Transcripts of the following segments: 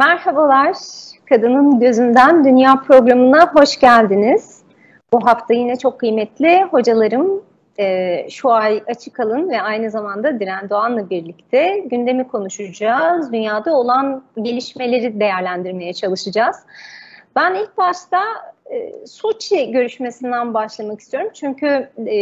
Merhabalar, Kadının Gözünden Dünya programına hoş geldiniz. Bu hafta yine çok kıymetli hocalarım e, şu ay Açık Alın ve aynı zamanda Diren Doğan'la birlikte gündemi konuşacağız. Dünyada olan gelişmeleri değerlendirmeye çalışacağız. Ben ilk başta e, Soçi görüşmesinden başlamak istiyorum. Çünkü e,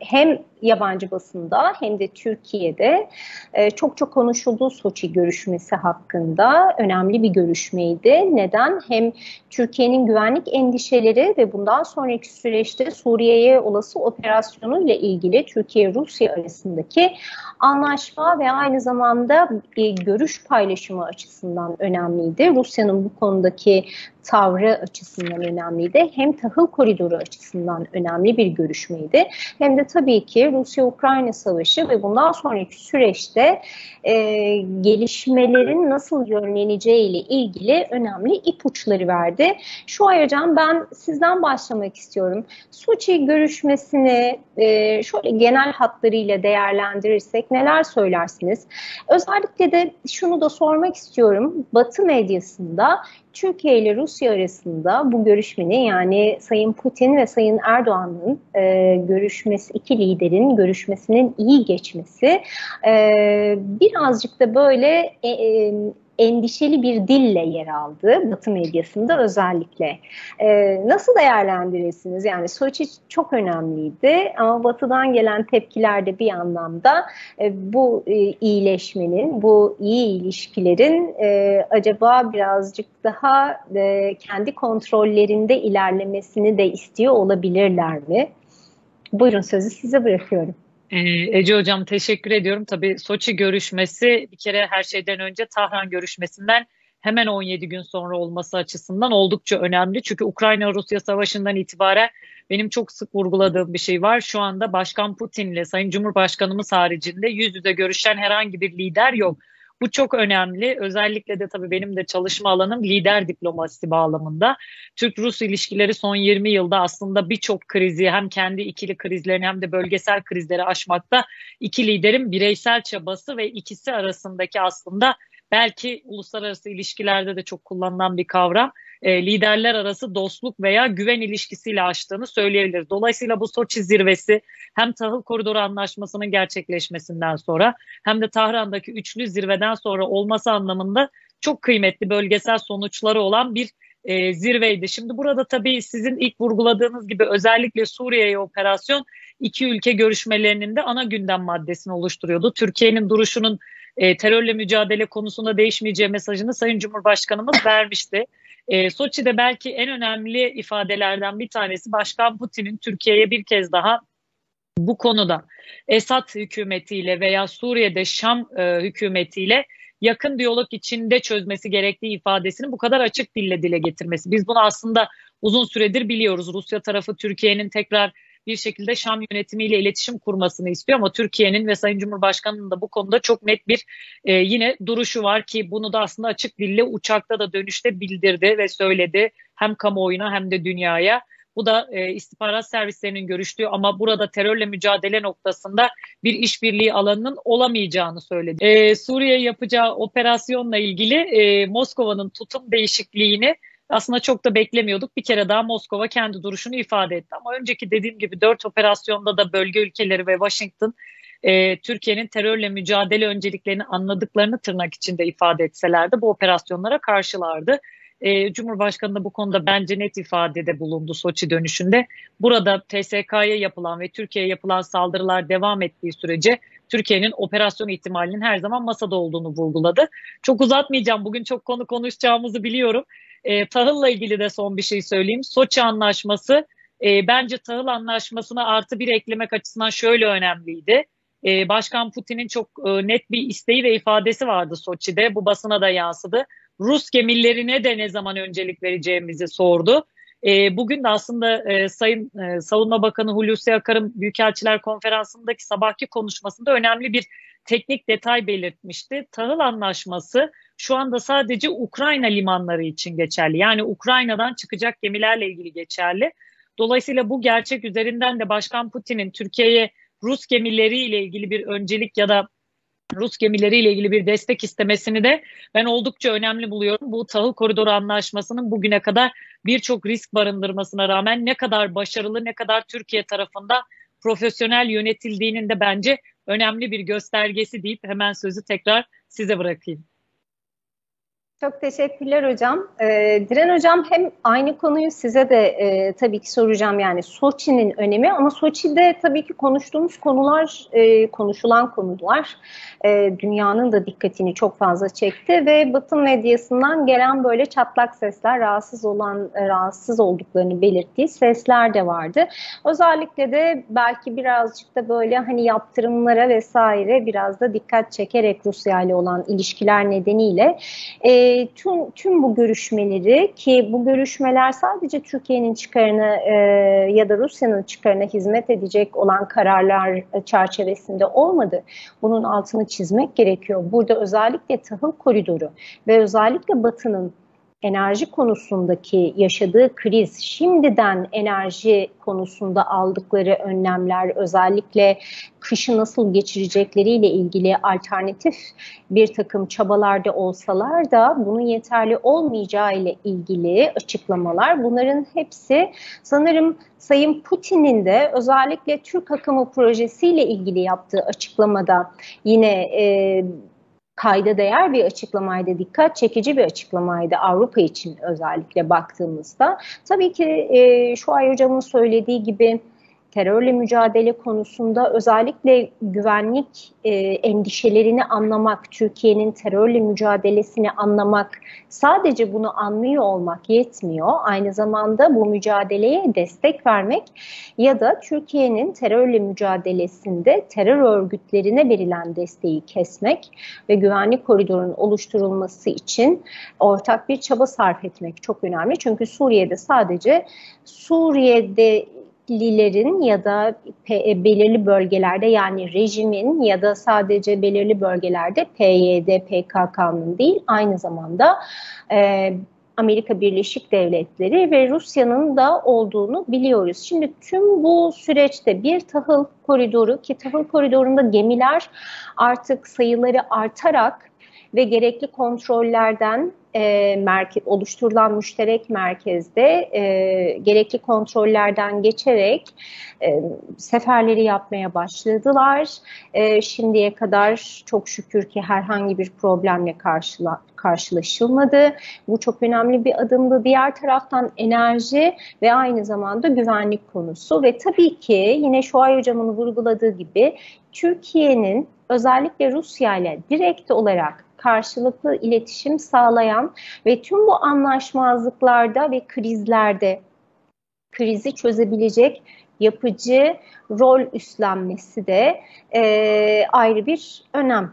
hem yabancı basında hem de Türkiye'de e, çok çok konuşuldu Soçi görüşmesi hakkında. Önemli bir görüşmeydi. Neden? Hem Türkiye'nin güvenlik endişeleri ve bundan sonraki süreçte Suriye'ye olası operasyonu ile ilgili Türkiye-Rusya arasındaki anlaşma ve aynı zamanda e, görüş paylaşımı açısından önemliydi. Rusya'nın bu konudaki tavrı açısından önemliydi. Hem tahıl koridoru açısından önemli bir görüşmeydi. Hem de tabii ki Rusya-Ukrayna savaşı ve bundan sonraki süreçte e, gelişmelerin nasıl yönleneceği ile ilgili önemli ipuçları verdi. Şu ayıracağım ben sizden başlamak istiyorum. Soçi görüşmesini e, şöyle genel hatlarıyla değerlendirirsek neler söylersiniz? Özellikle de şunu da sormak istiyorum. Batı medyasında Türkiye ile Rusya arasında bu görüşmenin yani Sayın Putin ve Sayın Erdoğan'ın e, görüşmesi, iki liderin görüşmesinin iyi geçmesi e, birazcık da böyle e, e, endişeli bir dille yer aldı Batı medyasında özellikle. Ee, nasıl değerlendirirsiniz? Yani Soçi çok önemliydi ama Batı'dan gelen tepkiler de bir anlamda e, bu e, iyileşmenin, bu iyi ilişkilerin e, acaba birazcık daha e, kendi kontrollerinde ilerlemesini de istiyor olabilirler mi? Buyurun sözü size bırakıyorum. Ee, Ece Hocam teşekkür ediyorum. Tabii Soçi görüşmesi bir kere her şeyden önce Tahran görüşmesinden hemen 17 gün sonra olması açısından oldukça önemli. Çünkü Ukrayna-Rusya savaşından itibaren benim çok sık vurguladığım bir şey var. Şu anda Başkan Putin'le Sayın Cumhurbaşkanımız haricinde yüz yüze görüşen herhangi bir lider yok. Bu çok önemli. Özellikle de tabii benim de çalışma alanım lider diplomasisi bağlamında. Türk-Rus ilişkileri son 20 yılda aslında birçok krizi hem kendi ikili krizlerini hem de bölgesel krizleri aşmakta iki liderin bireysel çabası ve ikisi arasındaki aslında belki uluslararası ilişkilerde de çok kullanılan bir kavram e, liderler arası dostluk veya güven ilişkisiyle açtığını söyleyebilir. Dolayısıyla bu Soçi zirvesi hem tahıl koridoru anlaşmasının gerçekleşmesinden sonra hem de Tahran'daki üçlü zirveden sonra olması anlamında çok kıymetli bölgesel sonuçları olan bir e, zirveydi. Şimdi burada tabii sizin ilk vurguladığınız gibi özellikle Suriye'ye operasyon iki ülke görüşmelerinin de ana gündem maddesini oluşturuyordu. Türkiye'nin duruşunun e, terörle mücadele konusunda değişmeyeceği mesajını Sayın Cumhurbaşkanımız vermişti. E, Soçi'de belki en önemli ifadelerden bir tanesi Başkan Putin'in Türkiye'ye bir kez daha bu konuda Esad hükümetiyle veya Suriye'de Şam e, hükümetiyle yakın diyalog içinde çözmesi gerektiği ifadesini bu kadar açık dille dile getirmesi. Biz bunu aslında uzun süredir biliyoruz. Rusya tarafı Türkiye'nin tekrar bir şekilde Şam yönetimiyle iletişim kurmasını istiyor ama Türkiye'nin ve Sayın Cumhurbaşkanı'nın da bu konuda çok net bir e, yine duruşu var ki bunu da aslında açık dille uçakta da dönüşte bildirdi ve söyledi hem kamuoyuna hem de dünyaya. Bu da e, istihbarat servislerinin görüştüğü ama burada terörle mücadele noktasında bir işbirliği alanının olamayacağını söyledi. E, Suriye yapacağı operasyonla ilgili e, Moskova'nın tutum değişikliğini aslında çok da beklemiyorduk. Bir kere daha Moskova kendi duruşunu ifade etti. Ama önceki dediğim gibi dört operasyonda da bölge ülkeleri ve Washington e, Türkiye'nin terörle mücadele önceliklerini anladıklarını tırnak içinde ifade etselerdi bu operasyonlara karşılardı. E, Cumhurbaşkanı da bu konuda bence net ifadede bulundu Soçi dönüşünde. Burada TSK'ya yapılan ve Türkiye'ye yapılan saldırılar devam ettiği sürece Türkiye'nin operasyon ihtimalinin her zaman masada olduğunu vurguladı. Çok uzatmayacağım. Bugün çok konu konuşacağımızı biliyorum. E, tahılla ilgili de son bir şey söyleyeyim. Soçi Anlaşması e, bence tahıl anlaşmasına artı bir eklemek açısından şöyle önemliydi. E, Başkan Putin'in çok e, net bir isteği ve ifadesi vardı Soçi'de. Bu basına da yansıdı. Rus gemilerine de ne zaman öncelik vereceğimizi sordu. E, bugün de aslında e, Sayın e, Savunma Bakanı Hulusi Akar'ın Büyükelçiler Konferansı'ndaki sabahki konuşmasında önemli bir teknik detay belirtmişti. Tahıl Anlaşması şu anda sadece Ukrayna limanları için geçerli. Yani Ukrayna'dan çıkacak gemilerle ilgili geçerli. Dolayısıyla bu gerçek üzerinden de Başkan Putin'in Türkiye'ye Rus gemileriyle ilgili bir öncelik ya da Rus gemileriyle ilgili bir destek istemesini de ben oldukça önemli buluyorum. Bu tahıl koridoru anlaşmasının bugüne kadar birçok risk barındırmasına rağmen ne kadar başarılı, ne kadar Türkiye tarafında profesyonel yönetildiğinin de bence önemli bir göstergesi deyip hemen sözü tekrar size bırakayım. Çok teşekkürler hocam. Ee, Diren hocam hem aynı konuyu size de e, tabii ki soracağım yani Soçi'nin önemi ama Soçi'de tabii ki konuştuğumuz konular, e, konuşulan konular e, dünyanın da dikkatini çok fazla çekti ve Batı medyasından gelen böyle çatlak sesler, rahatsız olan, e, rahatsız olduklarını belirttiği sesler de vardı. Özellikle de belki birazcık da böyle hani yaptırımlara vesaire biraz da dikkat çekerek Rusya ile olan ilişkiler nedeniyle e, tüm, tüm bu görüşmeleri ki bu görüşmeler sadece Türkiye'nin çıkarına e, ya da Rusya'nın çıkarına hizmet edecek olan kararlar çerçevesinde olmadı. Bunun altını çizmek gerekiyor. Burada özellikle tahıl koridoru ve özellikle Batı'nın enerji konusundaki yaşadığı kriz, şimdiden enerji konusunda aldıkları önlemler, özellikle kışı nasıl geçirecekleriyle ilgili alternatif bir takım çabalarda olsalar da bunun yeterli olmayacağı ile ilgili açıklamalar, bunların hepsi sanırım Sayın Putin'in de özellikle Türk akımı projesiyle ilgili yaptığı açıklamada yine e, kayda değer bir açıklamaydı, dikkat çekici bir açıklamaydı Avrupa için özellikle baktığımızda. Tabii ki e, şu ay hocamın söylediği gibi terörle mücadele konusunda özellikle güvenlik e, endişelerini anlamak, Türkiye'nin terörle mücadelesini anlamak, sadece bunu anlıyor olmak yetmiyor. Aynı zamanda bu mücadeleye destek vermek ya da Türkiye'nin terörle mücadelesinde terör örgütlerine verilen desteği kesmek ve güvenlik koridorunun oluşturulması için ortak bir çaba sarf etmek çok önemli. Çünkü Suriye'de sadece Suriye'de lilerin ya da e, belirli bölgelerde yani rejimin ya da sadece belirli bölgelerde PYD, PKK'nın değil aynı zamanda e, Amerika Birleşik Devletleri ve Rusya'nın da olduğunu biliyoruz. Şimdi tüm bu süreçte bir tahıl koridoru ki tahıl koridorunda gemiler artık sayıları artarak ve gerekli kontrollerden e, merkez, oluşturulan müşterek merkezde e, gerekli kontrollerden geçerek e, seferleri yapmaya başladılar. E, şimdiye kadar çok şükür ki herhangi bir problemle karşıla, karşılaşılmadı. Bu çok önemli bir adımdı. Diğer taraftan enerji ve aynı zamanda güvenlik konusu ve tabii ki yine Şuay hocamın vurguladığı gibi Türkiye'nin özellikle Rusya ile direkt olarak karşılıklı iletişim sağlayan ve tüm bu anlaşmazlıklarda ve krizlerde krizi çözebilecek yapıcı rol üstlenmesi de e, ayrı bir önem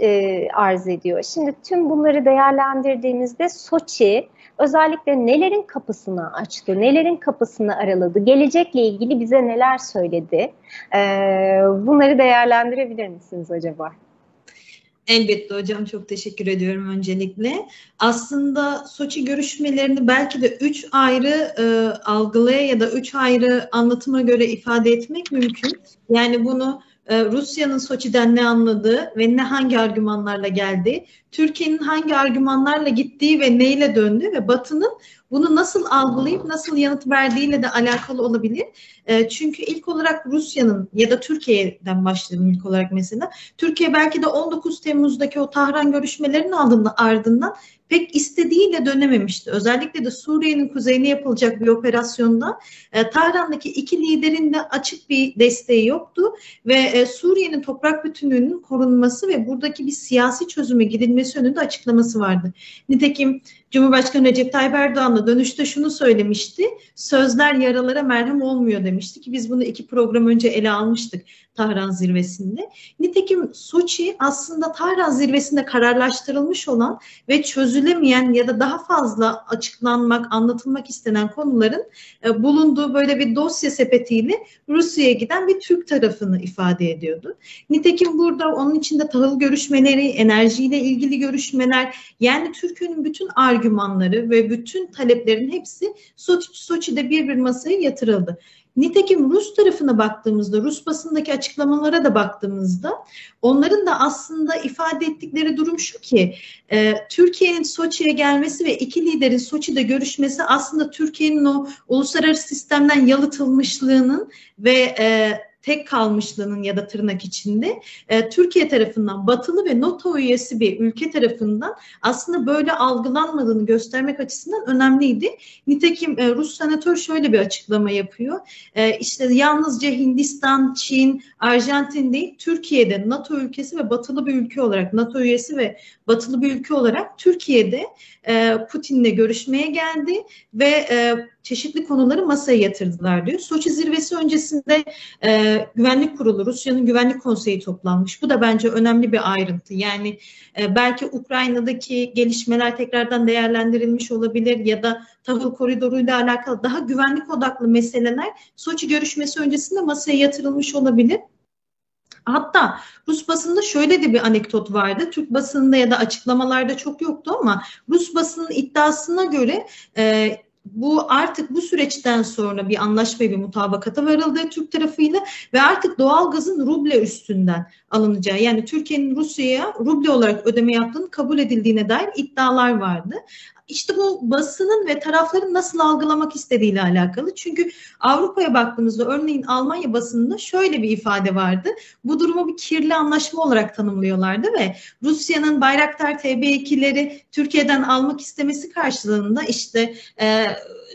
e, arz ediyor. Şimdi tüm bunları değerlendirdiğimizde Soçi özellikle nelerin kapısını açtı, nelerin kapısını araladı, gelecekle ilgili bize neler söyledi? E, bunları değerlendirebilir misiniz acaba? Elbette hocam çok teşekkür ediyorum öncelikle. Aslında Soçi görüşmelerini belki de üç ayrı e, algılaya ya da üç ayrı anlatıma göre ifade etmek mümkün. Yani bunu e, Rusya'nın Soçi'den ne anladığı ve ne hangi argümanlarla geldi, Türkiye'nin hangi argümanlarla gittiği ve neyle döndü ve Batı'nın bunu nasıl algılayıp nasıl yanıt verdiğiyle de alakalı olabilir. E, çünkü ilk olarak Rusya'nın ya da Türkiye'den başlayalım ilk olarak mesela. Türkiye belki de 19 Temmuz'daki o Tahran görüşmelerinin ardından pek istediğiyle dönememişti. Özellikle de Suriye'nin kuzeyine yapılacak bir operasyonda e, Tahran'daki iki liderin de açık bir desteği yoktu ve e, Suriye'nin toprak bütünlüğünün korunması ve buradaki bir siyasi çözüme gidilmesi önünde açıklaması vardı. Nitekim Cumhurbaşkanı Recep Tayyip Erdoğan da dönüşte şunu söylemişti. Sözler yaralara merhem olmuyor demişti ki biz bunu iki program önce ele almıştık Tahran zirvesinde. Nitekim Soçi aslında Tahran zirvesinde kararlaştırılmış olan ve çözülemeyen ya da daha fazla açıklanmak, anlatılmak istenen konuların e, bulunduğu böyle bir dosya sepetiyle Rusya'ya giden bir Türk tarafını ifade ediyordu. Nitekim burada onun içinde tahıl görüşmeleri, enerjiyle ilgili görüşmeler yani Türkiye'nin bütün argümanları ve bütün taleplerin hepsi Soçi'de bir bir masaya yatırıldı. Nitekim Rus tarafına baktığımızda, Rus basındaki açıklamalara da baktığımızda onların da aslında ifade ettikleri durum şu ki e, Türkiye'nin Soçi'ye gelmesi ve iki liderin Soçi'de görüşmesi aslında Türkiye'nin o uluslararası sistemden yalıtılmışlığının ve e, tek kalmışlığının ya da tırnak içinde e, Türkiye tarafından batılı ve NATO üyesi bir ülke tarafından aslında böyle algılanmadığını göstermek açısından önemliydi. Nitekim e, Rus senatör şöyle bir açıklama yapıyor. E, işte yalnızca Hindistan, Çin, Arjantin değil Türkiye'de NATO ülkesi ve batılı bir ülke olarak NATO üyesi ve batılı bir ülke olarak Türkiye'de e, Putin'le görüşmeye geldi ve e, çeşitli konuları masaya yatırdılar diyor. Soçi zirvesi öncesinde e, Güvenlik Kurulu, Rusya'nın Güvenlik Konseyi toplanmış. Bu da bence önemli bir ayrıntı. Yani e, belki Ukrayna'daki gelişmeler tekrardan değerlendirilmiş olabilir ya da tahıl koridoruyla alakalı daha güvenlik odaklı meseleler Soçi görüşmesi öncesinde masaya yatırılmış olabilir. Hatta Rus basında şöyle de bir anekdot vardı. Türk basınında ya da açıklamalarda çok yoktu ama Rus basının iddiasına göre e, bu artık bu süreçten sonra bir anlaşma bir mutabakata varıldı Türk tarafıyla ve artık doğal gazın ruble üstünden alınacağı yani Türkiye'nin Rusya'ya ruble olarak ödeme yaptığını kabul edildiğine dair iddialar vardı. İşte bu basının ve tarafların nasıl algılamak istediğiyle alakalı. Çünkü Avrupa'ya baktığımızda örneğin Almanya basınında şöyle bir ifade vardı. Bu durumu bir kirli anlaşma olarak tanımlıyorlardı ve Rusya'nın Bayraktar TB2'leri Türkiye'den almak istemesi karşılığında işte e,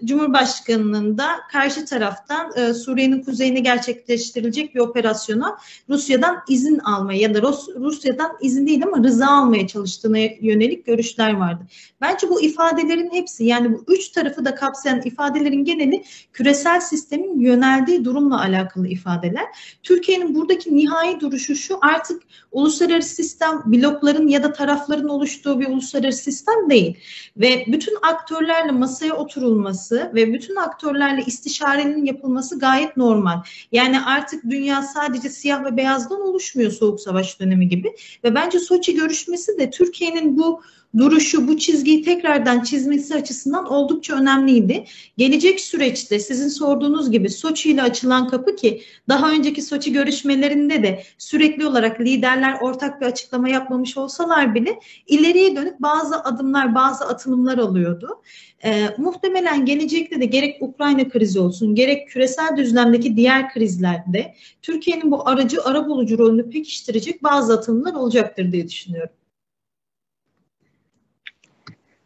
Cumhurbaşkanı'nın da karşı taraftan e, Suriye'nin kuzeyine gerçekleştirilecek bir operasyona Rusya'dan izin almaya ya da Rus, Rusya'dan izin değil ama rıza almaya çalıştığına yönelik görüşler vardı. Bence bu ifadelerin hepsi yani bu üç tarafı da kapsayan ifadelerin geneli küresel sistemin yöneldiği durumla alakalı ifadeler. Türkiye'nin buradaki nihai duruşu şu artık uluslararası sistem blokların ya da tarafların oluştuğu bir uluslararası sistem değil. Ve bütün aktörlerle masaya oturulması ve bütün aktörlerle istişarenin yapılması gayet normal. Yani artık dünya sadece siyah ve beyazdan oluşmuyor Soğuk Savaş dönemi gibi. Ve bence Soçi görüşmesi de Türkiye'nin bu duruşu, bu çizgiyi tekrardan çizmesi açısından oldukça önemliydi. Gelecek süreçte sizin sorduğunuz gibi Soçi ile açılan kapı ki daha önceki Soçi görüşmelerinde de sürekli olarak liderler ortak bir açıklama yapmamış olsalar bile ileriye dönük bazı adımlar, bazı atılımlar alıyordu. E, muhtemelen gelecekte de gerek Ukrayna krizi olsun, gerek küresel düzlemdeki diğer krizlerde Türkiye'nin bu aracı, arabulucu rolünü pekiştirecek bazı atılımlar olacaktır diye düşünüyorum.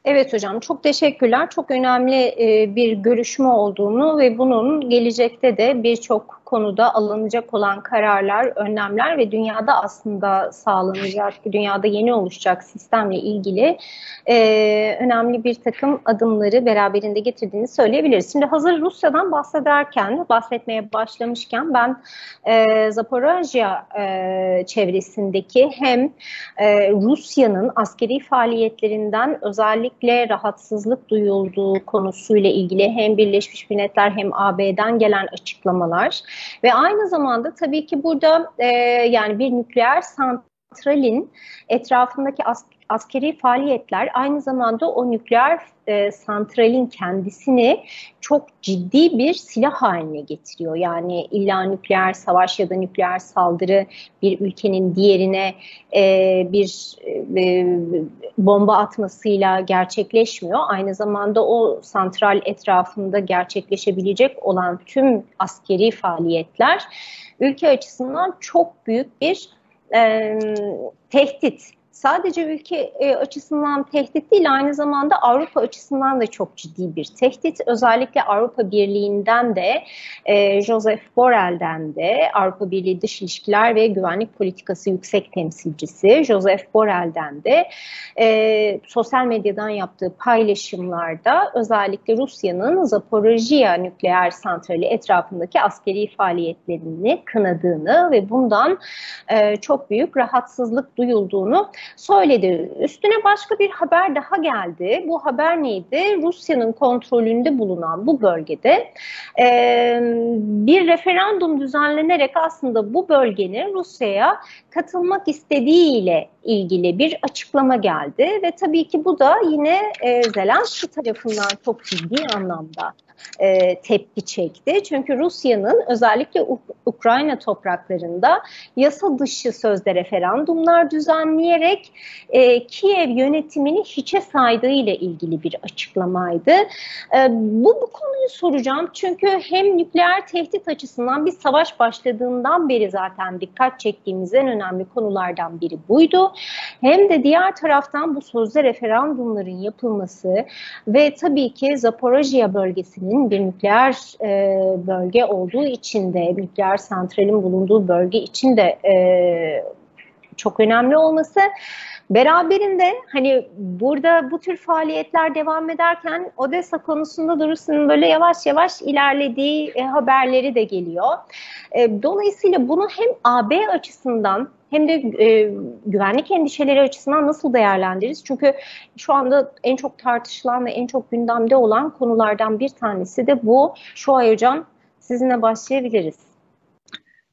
Evet hocam çok teşekkürler. Çok önemli e, bir görüşme olduğunu ve bunun gelecekte de birçok konuda alınacak olan kararlar, önlemler ve dünyada aslında sağlanacak, dünyada yeni oluşacak sistemle ilgili e, önemli bir takım adımları beraberinde getirdiğini söyleyebiliriz. Şimdi hazır Rusya'dan bahsederken, bahsetmeye başlamışken ben e, Zaporojya e, çevresindeki hem e, Rusya'nın askeri faaliyetlerinden özellikle rahatsızlık duyulduğu konusuyla ilgili hem Birleşmiş Milletler hem AB'den gelen açıklamalar ve aynı zamanda tabii ki burada e, yani bir nükleer santralin etrafındaki askeri faaliyetler aynı zamanda o nükleer e, santralin kendisini çok ciddi bir silah haline getiriyor. Yani illa nükleer savaş ya da nükleer saldırı bir ülkenin diğerine e, bir e, bomba atmasıyla gerçekleşmiyor. Aynı zamanda o santral etrafında gerçekleşebilecek olan tüm askeri faaliyetler ülke açısından çok büyük bir e, tehdit sadece ülke e, açısından tehdit değil aynı zamanda Avrupa açısından da çok ciddi bir tehdit. Özellikle Avrupa Birliği'nden de e, Joseph Borrell'den de Avrupa Birliği Dış İlişkiler ve Güvenlik Politikası Yüksek Temsilcisi Joseph Borrell'den de e, sosyal medyadan yaptığı paylaşımlarda özellikle Rusya'nın Zaporojia nükleer santrali etrafındaki askeri faaliyetlerini kınadığını ve bundan e, çok büyük rahatsızlık duyulduğunu söyledi. Üstüne başka bir haber daha geldi. Bu haber neydi? Rusya'nın kontrolünde bulunan bu bölgede e, bir referandum düzenlenerek aslında bu bölgenin Rusya'ya katılmak istediğiyle ilgili bir açıklama geldi ve tabii ki bu da yine e, Zelenski tarafından çok ciddi anlamda e, tepki çekti. Çünkü Rusya'nın özellikle Uk- Ukrayna topraklarında yasa dışı sözde referandumlar düzenleyerek e, Kiev yönetimini hiçe saydığı ile ilgili bir açıklamaydı. E, bu, bu konuyu soracağım çünkü hem nükleer tehdit açısından bir savaş başladığından beri zaten dikkat çektiğimiz en önemli konulardan biri buydu. Hem de diğer taraftan bu sözde referandumların yapılması ve tabii ki Zaporojye bölgesinin bir nükleer e, bölge olduğu için de, nükleer santralin bulunduğu bölge için de e, çok önemli olması. Beraberinde hani burada bu tür faaliyetler devam ederken Odessa konusunda Rusya'nın böyle yavaş yavaş ilerlediği e, haberleri de geliyor. E, dolayısıyla bunu hem AB açısından hem de e, güvenlik endişeleri açısından nasıl değerlendiririz? Çünkü şu anda en çok tartışılan ve en çok gündemde olan konulardan bir tanesi de bu. Şu hocam sizinle başlayabiliriz.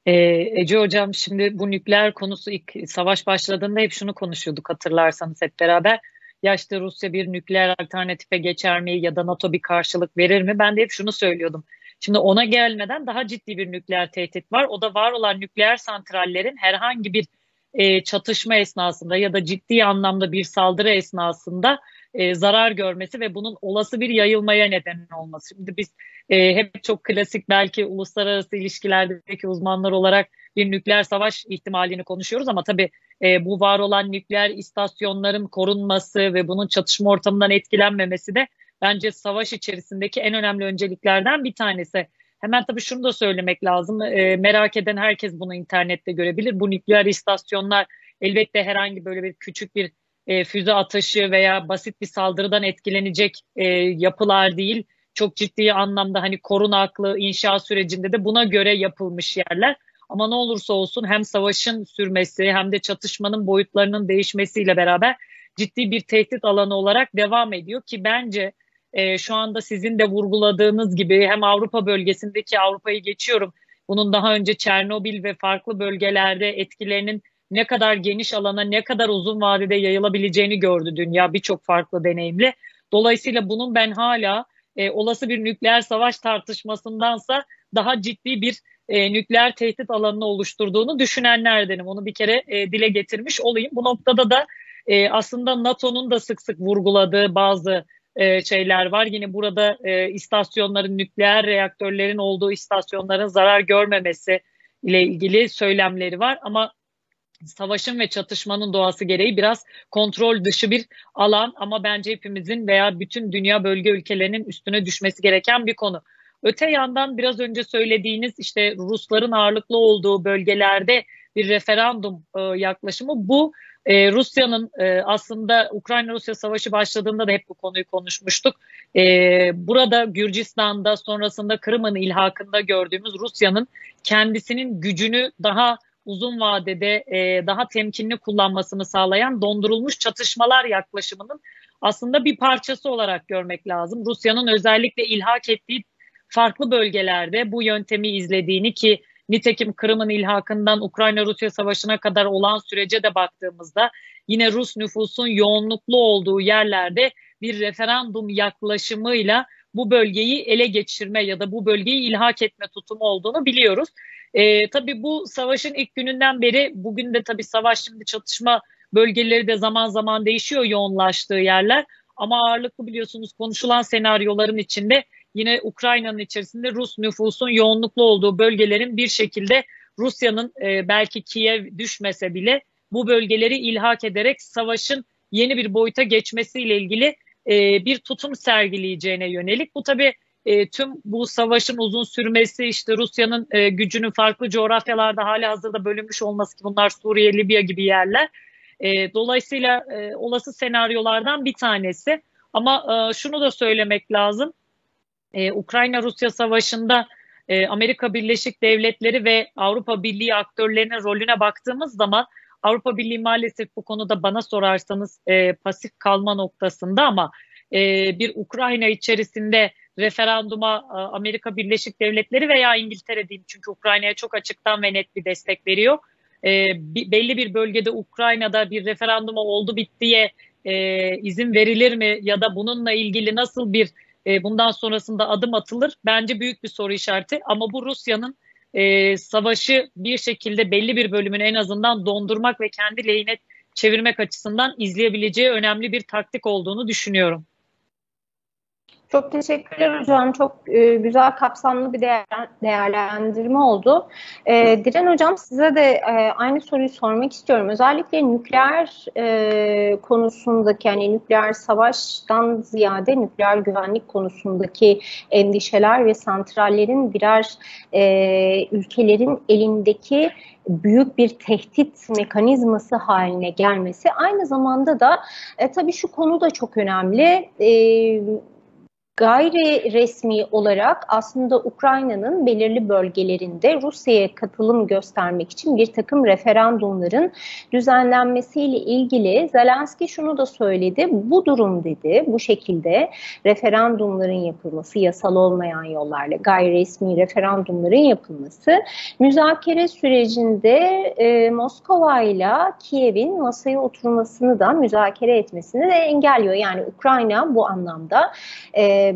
Ee, Ece Hocam şimdi bu nükleer konusu ilk savaş başladığında hep şunu konuşuyorduk hatırlarsanız hep beraber. Ya işte Rusya bir nükleer alternatife geçer mi ya da NATO bir karşılık verir mi? Ben de hep şunu söylüyordum. Şimdi ona gelmeden daha ciddi bir nükleer tehdit var. O da var olan nükleer santrallerin herhangi bir e, çatışma esnasında ya da ciddi anlamda bir saldırı esnasında e, zarar görmesi ve bunun olası bir yayılmaya neden olması. Şimdi biz e, hep çok klasik belki uluslararası ilişkilerdeki uzmanlar olarak bir nükleer savaş ihtimalini konuşuyoruz ama tabii e, bu var olan nükleer istasyonların korunması ve bunun çatışma ortamından etkilenmemesi de bence savaş içerisindeki en önemli önceliklerden bir tanesi. Hemen tabii şunu da söylemek lazım. E, merak eden herkes bunu internette görebilir. Bu nükleer istasyonlar elbette herhangi böyle bir küçük bir e, füze atışı veya basit bir saldırıdan etkilenecek e, yapılar değil. Çok ciddi anlamda hani korunaklı inşa sürecinde de buna göre yapılmış yerler. Ama ne olursa olsun hem savaşın sürmesi hem de çatışmanın boyutlarının değişmesiyle beraber ciddi bir tehdit alanı olarak devam ediyor ki bence e, şu anda sizin de vurguladığınız gibi hem Avrupa bölgesindeki Avrupa'yı geçiyorum. Bunun daha önce Çernobil ve farklı bölgelerde etkilerinin ne kadar geniş alana ne kadar uzun vadede yayılabileceğini gördü dünya birçok farklı deneyimle. Dolayısıyla bunun ben hala e, olası bir nükleer savaş tartışmasındansa daha ciddi bir e, nükleer tehdit alanını oluşturduğunu düşünenlerdenim. Onu bir kere e, dile getirmiş olayım. Bu noktada da e, aslında NATO'nun da sık sık vurguladığı bazı e, şeyler var. Yine burada e, istasyonların, nükleer reaktörlerin olduğu istasyonların zarar görmemesi ile ilgili söylemleri var. Ama savaşın ve çatışmanın doğası gereği biraz kontrol dışı bir alan ama bence hepimizin veya bütün dünya bölge ülkelerinin üstüne düşmesi gereken bir konu. Öte yandan biraz önce söylediğiniz işte Rusların ağırlıklı olduğu bölgelerde bir referandum e, yaklaşımı bu e, Rusya'nın e, aslında Ukrayna-Rusya savaşı başladığında da hep bu konuyu konuşmuştuk. E, burada Gürcistan'da sonrasında Kırım'ın ilhakında gördüğümüz Rusya'nın kendisinin gücünü daha uzun vadede e, daha temkinli kullanmasını sağlayan dondurulmuş çatışmalar yaklaşımının aslında bir parçası olarak görmek lazım. Rusya'nın özellikle ilhak ettiği farklı bölgelerde bu yöntemi izlediğini ki Nitekim Kırım'ın ilhakından Ukrayna-Rusya savaşına kadar olan sürece de baktığımızda yine Rus nüfusun yoğunluklu olduğu yerlerde bir referandum yaklaşımıyla bu bölgeyi ele geçirme ya da bu bölgeyi ilhak etme tutumu olduğunu biliyoruz. E, tabii bu savaşın ilk gününden beri bugün de tabii savaş şimdi çatışma bölgeleri de zaman zaman değişiyor yoğunlaştığı yerler. Ama ağırlıklı biliyorsunuz konuşulan senaryoların içinde yine Ukrayna'nın içerisinde Rus nüfusun yoğunluklu olduğu bölgelerin bir şekilde Rusya'nın e, belki Kiev düşmese bile bu bölgeleri ilhak ederek savaşın yeni bir boyuta geçmesiyle ilgili e, bir tutum sergileyeceğine yönelik. Bu tabii e, tüm bu savaşın uzun sürmesi işte Rusya'nın e, gücünün farklı coğrafyalarda hali hazırda bölünmüş olması ki bunlar Suriye, Libya gibi yerler. E, dolayısıyla e, olası senaryolardan bir tanesi. Ama e, şunu da söylemek lazım e, Ukrayna-Rusya savaşında e, Amerika Birleşik Devletleri ve Avrupa Birliği aktörlerinin rolüne baktığımız zaman Avrupa Birliği maalesef bu konuda bana sorarsanız e, pasif kalma noktasında ama e, bir Ukrayna içerisinde referanduma e, Amerika Birleşik Devletleri veya İngiltere diyeyim çünkü Ukrayna'ya çok açıktan ve net bir destek veriyor. e, belli bir bölgede Ukrayna'da bir referanduma oldu bittiye e, izin verilir mi ya da bununla ilgili nasıl bir e, bundan sonrasında adım atılır? Bence büyük bir soru işareti ama bu Rusya'nın e, savaşı bir şekilde belli bir bölümünü en azından dondurmak ve kendi lehine çevirmek açısından izleyebileceği önemli bir taktik olduğunu düşünüyorum. Çok teşekkürler hocam. Çok e, güzel kapsamlı bir değer, değerlendirme oldu. E, Diren hocam size de e, aynı soruyu sormak istiyorum. Özellikle nükleer e, konusundaki yani nükleer savaştan ziyade nükleer güvenlik konusundaki endişeler ve santrallerin birer e, ülkelerin elindeki büyük bir tehdit mekanizması haline gelmesi aynı zamanda da e, tabii şu konu da çok önemli. E, gayri resmi olarak aslında Ukrayna'nın belirli bölgelerinde Rusya'ya katılım göstermek için bir takım referandumların düzenlenmesiyle ilgili Zelenski şunu da söyledi. Bu durum dedi bu şekilde referandumların yapılması yasal olmayan yollarla gayri resmi referandumların yapılması müzakere sürecinde e, Moskova ile Kiev'in masaya oturmasını da müzakere etmesini de engelliyor. Yani Ukrayna bu anlamda e,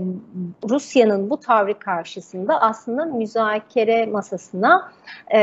Rusya'nın bu tavrı karşısında aslında müzakere masasına e,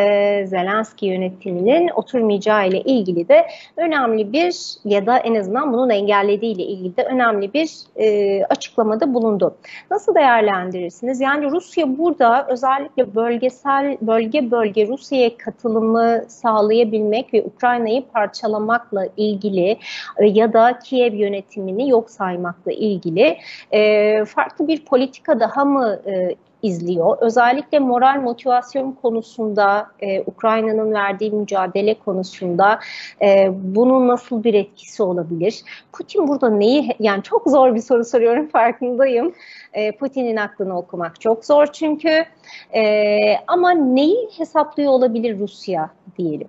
Zelenski yönetiminin oturmayacağı ile ilgili de önemli bir ya da en azından bunun engellediği ile ilgili de önemli bir e, açıklamada bulundu. Nasıl değerlendirirsiniz? Yani Rusya burada özellikle bölgesel bölge bölge Rusya'ya katılımı sağlayabilmek ve Ukrayna'yı parçalamakla ilgili e, ya da Kiev yönetimini yok saymakla ilgili e, farklı bir politika daha mı e, izliyor. Özellikle moral motivasyon konusunda, e, Ukrayna'nın verdiği mücadele konusunda e, bunun nasıl bir etkisi olabilir? Putin burada neyi, yani çok zor bir soru soruyorum farkındayım. E, Putin'in aklını okumak çok zor çünkü. E, ama neyi hesaplıyor olabilir Rusya diyelim?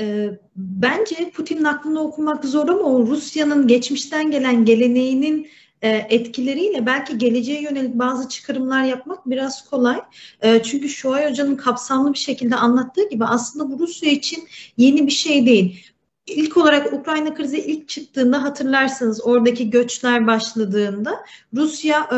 E, bence Putin'in aklını okumak zor ama Rusya'nın geçmişten gelen geleneğinin e, etkileriyle belki geleceğe yönelik bazı çıkarımlar yapmak biraz kolay. E, çünkü Şuay Hoca'nın kapsamlı bir şekilde anlattığı gibi aslında bu Rusya için yeni bir şey değil. İlk olarak Ukrayna krizi ilk çıktığında hatırlarsınız oradaki göçler başladığında Rusya e,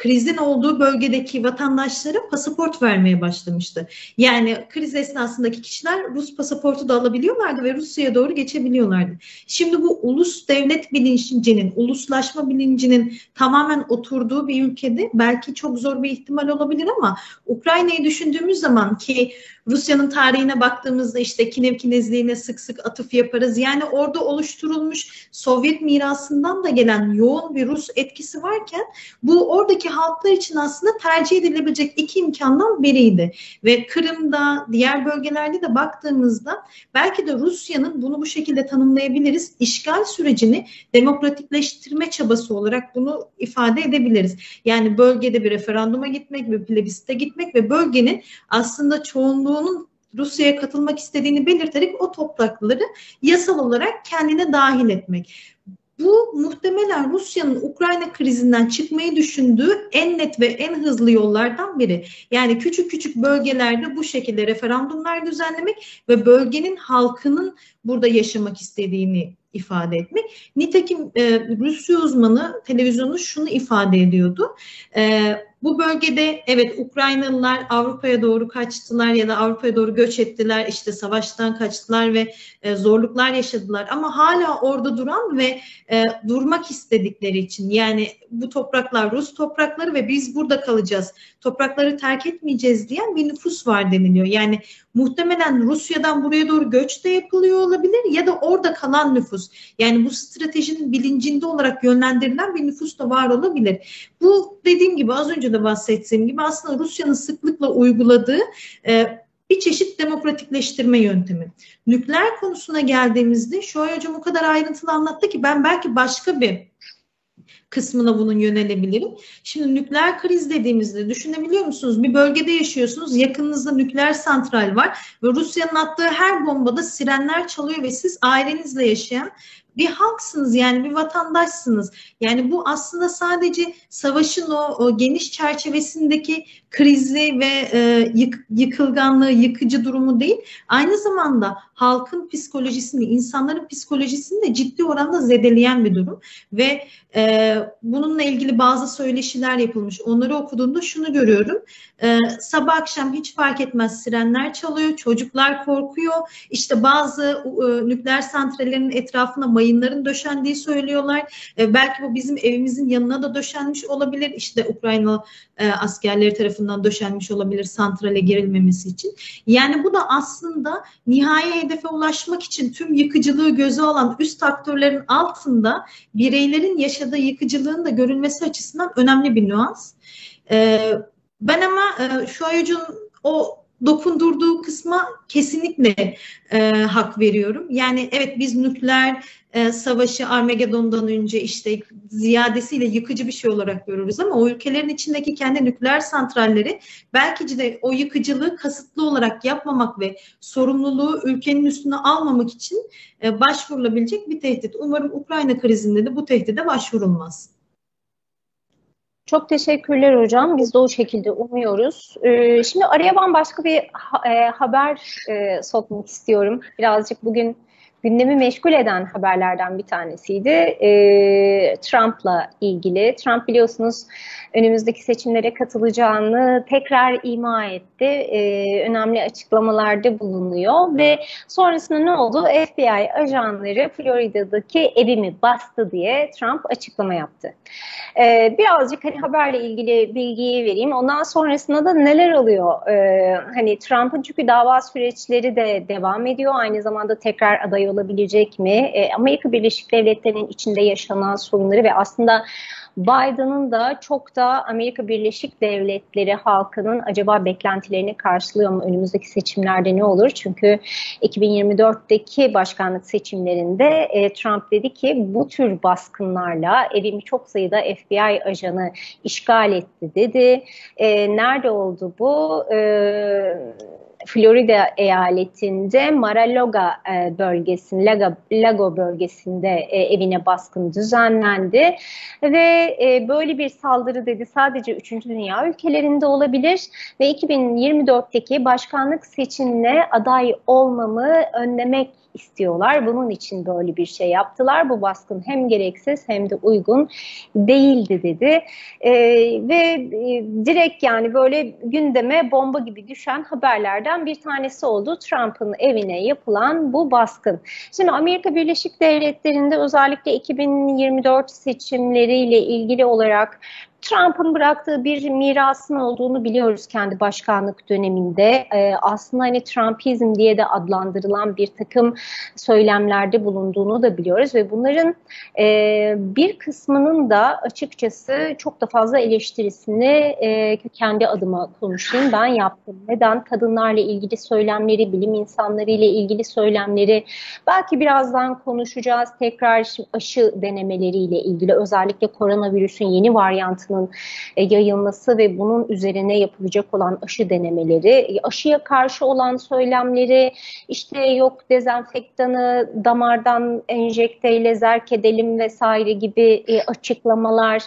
krizin olduğu bölgedeki vatandaşlara pasaport vermeye başlamıştı. Yani kriz esnasındaki kişiler Rus pasaportu da alabiliyorlardı ve Rusya'ya doğru geçebiliyorlardı. Şimdi bu ulus devlet bilincinin, uluslaşma bilincinin tamamen oturduğu bir ülkede belki çok zor bir ihtimal olabilir ama Ukrayna'yı düşündüğümüz zaman ki Rusya'nın tarihine baktığımızda işte Kinev Kinezliğine sık sık atıf yaparız. Yani orada oluşturulmuş Sovyet mirasından da gelen yoğun bir Rus etkisi varken bu oradaki halklar için aslında tercih edilebilecek iki imkandan biriydi. Ve Kırım'da, diğer bölgelerde de baktığımızda belki de Rusya'nın bunu bu şekilde tanımlayabiliriz. İşgal sürecini demokratikleştirme çabası olarak bunu ifade edebiliriz. Yani bölgede bir referanduma gitmek, bir plebisite gitmek ve bölgenin aslında çoğunluğunun Rusya'ya katılmak istediğini belirterek o toprakları yasal olarak kendine dahil etmek. Bu muhtemelen Rusya'nın Ukrayna krizinden çıkmayı düşündüğü en net ve en hızlı yollardan biri. Yani küçük küçük bölgelerde bu şekilde referandumlar düzenlemek ve bölgenin halkının burada yaşamak istediğini ifade etmek. Nitekim e, Rusya uzmanı televizyonu şunu ifade ediyordu. E, bu bölgede evet Ukraynalılar Avrupa'ya doğru kaçtılar ya da Avrupa'ya doğru göç ettiler. işte savaştan kaçtılar ve e, zorluklar yaşadılar. Ama hala orada duran ve e, durmak istedikleri için yani bu topraklar Rus toprakları ve biz burada kalacağız. Toprakları terk etmeyeceğiz diyen bir nüfus var deniliyor. Yani muhtemelen Rusya'dan buraya doğru göç de yapılıyor olabilir ya da orada kalan nüfus. Yani bu stratejinin bilincinde olarak yönlendirilen bir nüfus da var olabilir. Bu dediğim gibi az önce de bahsettiğim gibi aslında Rusya'nın sıklıkla uyguladığı e, bir çeşit demokratikleştirme yöntemi. Nükleer konusuna geldiğimizde şu hocam o kadar ayrıntılı anlattı ki ben belki başka bir kısmına bunun yönelebilirim. Şimdi nükleer kriz dediğimizde düşünebiliyor musunuz? Bir bölgede yaşıyorsunuz, yakınınızda nükleer santral var ve Rusya'nın attığı her bombada sirenler çalıyor ve siz ailenizle yaşayan bir halksınız yani bir vatandaşsınız. Yani bu aslında sadece savaşın o, o geniş çerçevesindeki krizli ve e, yık, yıkılganlığı, yıkıcı durumu değil. Aynı zamanda halkın psikolojisini, insanların psikolojisini de ciddi oranda zedeleyen bir durum. Ve e, bununla ilgili bazı söyleşiler yapılmış. Onları okuduğumda şunu görüyorum. E, sabah akşam hiç fark etmez sirenler çalıyor, çocuklar korkuyor. İşte bazı e, nükleer santrallerin etrafına mayınların döşendiği söylüyorlar. E, belki bu bizim evimizin yanına da döşenmiş olabilir. İşte Ukrayna e, askerleri tarafından döşenmiş olabilir santrale girilmemesi için. Yani bu da aslında nihai hedefe ulaşmak için tüm yıkıcılığı göze alan üst aktörlerin altında bireylerin yaşadığı yıkıcılığın da görülmesi açısından önemli bir nüans. E, ben ama e, şu ayucun o dokundurduğu kısma kesinlikle e, hak veriyorum. Yani evet biz nükleer e, savaşı Armageddon'dan önce işte ziyadesiyle yıkıcı bir şey olarak görürüz ama o ülkelerin içindeki kendi nükleer santralleri belki de o yıkıcılığı kasıtlı olarak yapmamak ve sorumluluğu ülkenin üstüne almamak için e, başvurulabilecek bir tehdit. Umarım Ukrayna krizinde de bu tehdide başvurulmaz. Çok teşekkürler hocam. Biz de o şekilde umuyoruz. Ee, şimdi araya ben başka bir e, haber e, sokmak istiyorum. Birazcık bugün gündemi meşgul eden haberlerden bir tanesiydi. E, Trump'la ilgili. Trump biliyorsunuz önümüzdeki seçimlere katılacağını tekrar ima etti. E, önemli açıklamalarda bulunuyor ve sonrasında ne oldu? FBI ajanları Florida'daki evimi bastı diye Trump açıklama yaptı. E, birazcık hani haberle ilgili bilgiyi vereyim. Ondan sonrasında da neler oluyor? E, hani Trump'ın çünkü dava süreçleri de devam ediyor. Aynı zamanda tekrar aday olabilecek mi? E, Amerika Birleşik Devletleri'nin içinde yaşanan sorunları ve aslında Biden'ın da çok da Amerika Birleşik Devletleri halkının acaba beklentilerini karşılıyor mu? Önümüzdeki seçimlerde ne olur? Çünkü 2024'teki başkanlık seçimlerinde e, Trump dedi ki bu tür baskınlarla evimi çok sayıda FBI ajanı işgal etti dedi. E, nerede oldu bu? E, Florida eyaletinde Mar-a-Lago e, bölgesinde, Lago, Lago bölgesinde e, evine baskın düzenlendi ve e, böyle bir saldırı dedi sadece 3. Dünya ülkelerinde olabilir ve 2024'teki başkanlık seçimine aday olmamı önlemek istiyorlar. Bunun için böyle bir şey yaptılar. Bu baskın hem gereksiz hem de uygun değildi dedi. E, ve e, direkt yani böyle gündeme bomba gibi düşen haberlerden bir tanesi oldu. Trump'ın evine yapılan bu baskın. Şimdi Amerika Birleşik Devletleri'nde özellikle 2024 seçimleriyle ilgili olarak Trump'ın bıraktığı bir mirasın olduğunu biliyoruz kendi başkanlık döneminde. Ee, aslında hani Trumpizm diye de adlandırılan bir takım söylemlerde bulunduğunu da biliyoruz ve bunların e, bir kısmının da açıkçası çok da fazla eleştirisini e, kendi adıma konuşayım ben yaptım. Neden? Kadınlarla ilgili söylemleri, bilim insanları ile ilgili söylemleri belki birazdan konuşacağız. Tekrar aşı denemeleriyle ilgili özellikle koronavirüsün yeni varyantı aşısının e, yayılması ve bunun üzerine yapılacak olan aşı denemeleri, e, aşıya karşı olan söylemleri, işte yok dezenfektanı damardan enjekteyle zerk edelim vesaire gibi e, açıklamalar,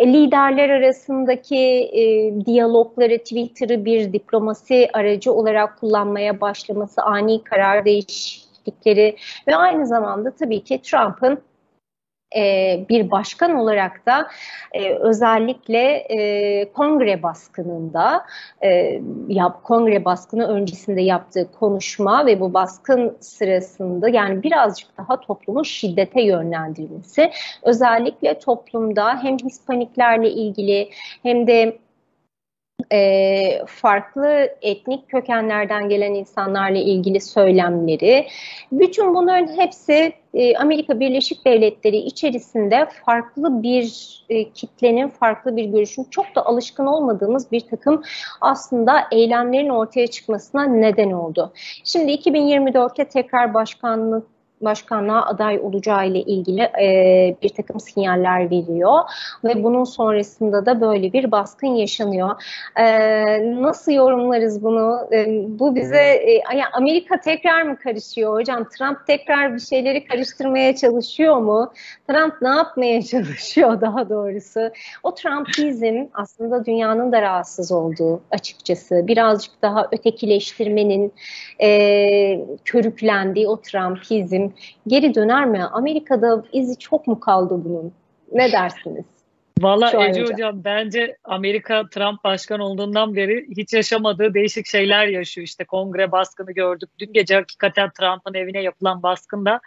liderler arasındaki diyalogları Twitter'ı bir diplomasi aracı olarak kullanmaya başlaması, ani karar değişiklikleri ve aynı zamanda tabii ki Trump'ın e, bir başkan olarak da e, özellikle e, kongre baskınında e, yap, kongre baskını öncesinde yaptığı konuşma ve bu baskın sırasında yani birazcık daha toplumu şiddete yönlendirmesi özellikle toplumda hem Hispaniklerle ilgili hem de e, farklı etnik kökenlerden gelen insanlarla ilgili söylemleri, bütün bunların hepsi e, Amerika Birleşik Devletleri içerisinde farklı bir e, kitlenin, farklı bir görüşün çok da alışkın olmadığımız bir takım aslında eylemlerin ortaya çıkmasına neden oldu. Şimdi 2024'te tekrar başkanlık başkanlığa aday olacağı ile ilgili e, bir takım sinyaller veriyor ve bunun sonrasında da böyle bir baskın yaşanıyor. E, nasıl yorumlarız bunu? E, bu bize e, Amerika tekrar mı karışıyor hocam? Trump tekrar bir şeyleri karıştırmaya çalışıyor mu? Trump ne yapmaya çalışıyor daha doğrusu? O Trumpizm aslında dünyanın da rahatsız olduğu açıkçası. Birazcık daha ötekileştirmenin e, körüklendiği o Trumpizm geri döner mi? Amerika'da izi çok mu kaldı bunun? Ne dersiniz? Valla Ece hocam. hocam bence Amerika Trump başkan olduğundan beri hiç yaşamadığı değişik şeyler yaşıyor. İşte kongre baskını gördük. Dün gece hakikaten Trump'ın evine yapılan baskında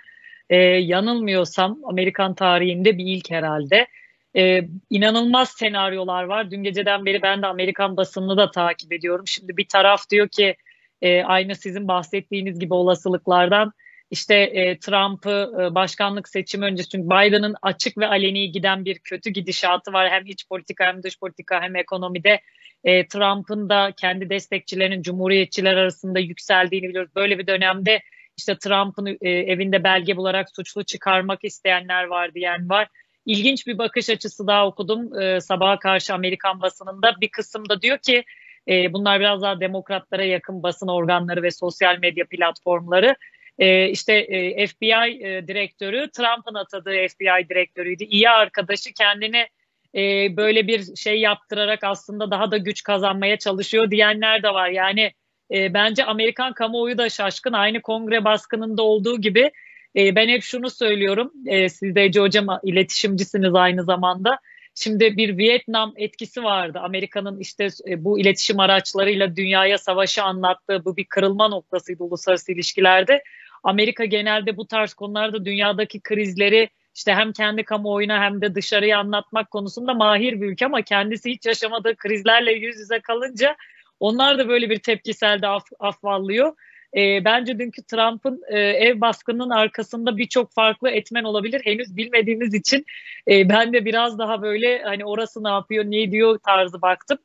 e, yanılmıyorsam Amerikan tarihinde bir ilk herhalde. E, inanılmaz senaryolar var. Dün geceden beri ben de Amerikan basınını da takip ediyorum. Şimdi bir taraf diyor ki e, aynı sizin bahsettiğiniz gibi olasılıklardan işte e, Trump'ı e, başkanlık seçimi öncesi çünkü Biden'ın açık ve aleni giden bir kötü gidişatı var hem iç politika hem dış politika hem ekonomide e, Trump'ın da kendi destekçilerinin cumhuriyetçiler arasında yükseldiğini biliyoruz. Böyle bir dönemde işte Trump'ın e, evinde belge bularak suçlu çıkarmak isteyenler var diyen var. İlginç bir bakış açısı daha okudum e, sabaha karşı Amerikan basınında. Bir kısımda diyor ki e, bunlar biraz daha demokratlara yakın basın organları ve sosyal medya platformları. E, işte FBI direktörü Trump'ın atadığı FBI direktörüydü. İyi arkadaşı kendini e, böyle bir şey yaptırarak aslında daha da güç kazanmaya çalışıyor diyenler de var. Yani e, bence Amerikan kamuoyu da şaşkın. Aynı kongre baskınında olduğu gibi e, ben hep şunu söylüyorum. Siz de Ece Hocam iletişimcisiniz aynı zamanda. Şimdi bir Vietnam etkisi vardı. Amerika'nın işte bu iletişim araçlarıyla dünyaya savaşı anlattığı bu bir kırılma noktasıydı uluslararası ilişkilerde. Amerika genelde bu tarz konularda dünyadaki krizleri işte hem kendi kamuoyuna hem de dışarıya anlatmak konusunda mahir bir ülke ama kendisi hiç yaşamadığı krizlerle yüz yüze kalınca onlar da böyle bir tepkiselde af, afvallıyor. E, bence dünkü Trump'ın e, ev baskınının arkasında birçok farklı etmen olabilir. Henüz bilmediğimiz için e, ben de biraz daha böyle hani orası ne yapıyor, ne diyor tarzı baktım.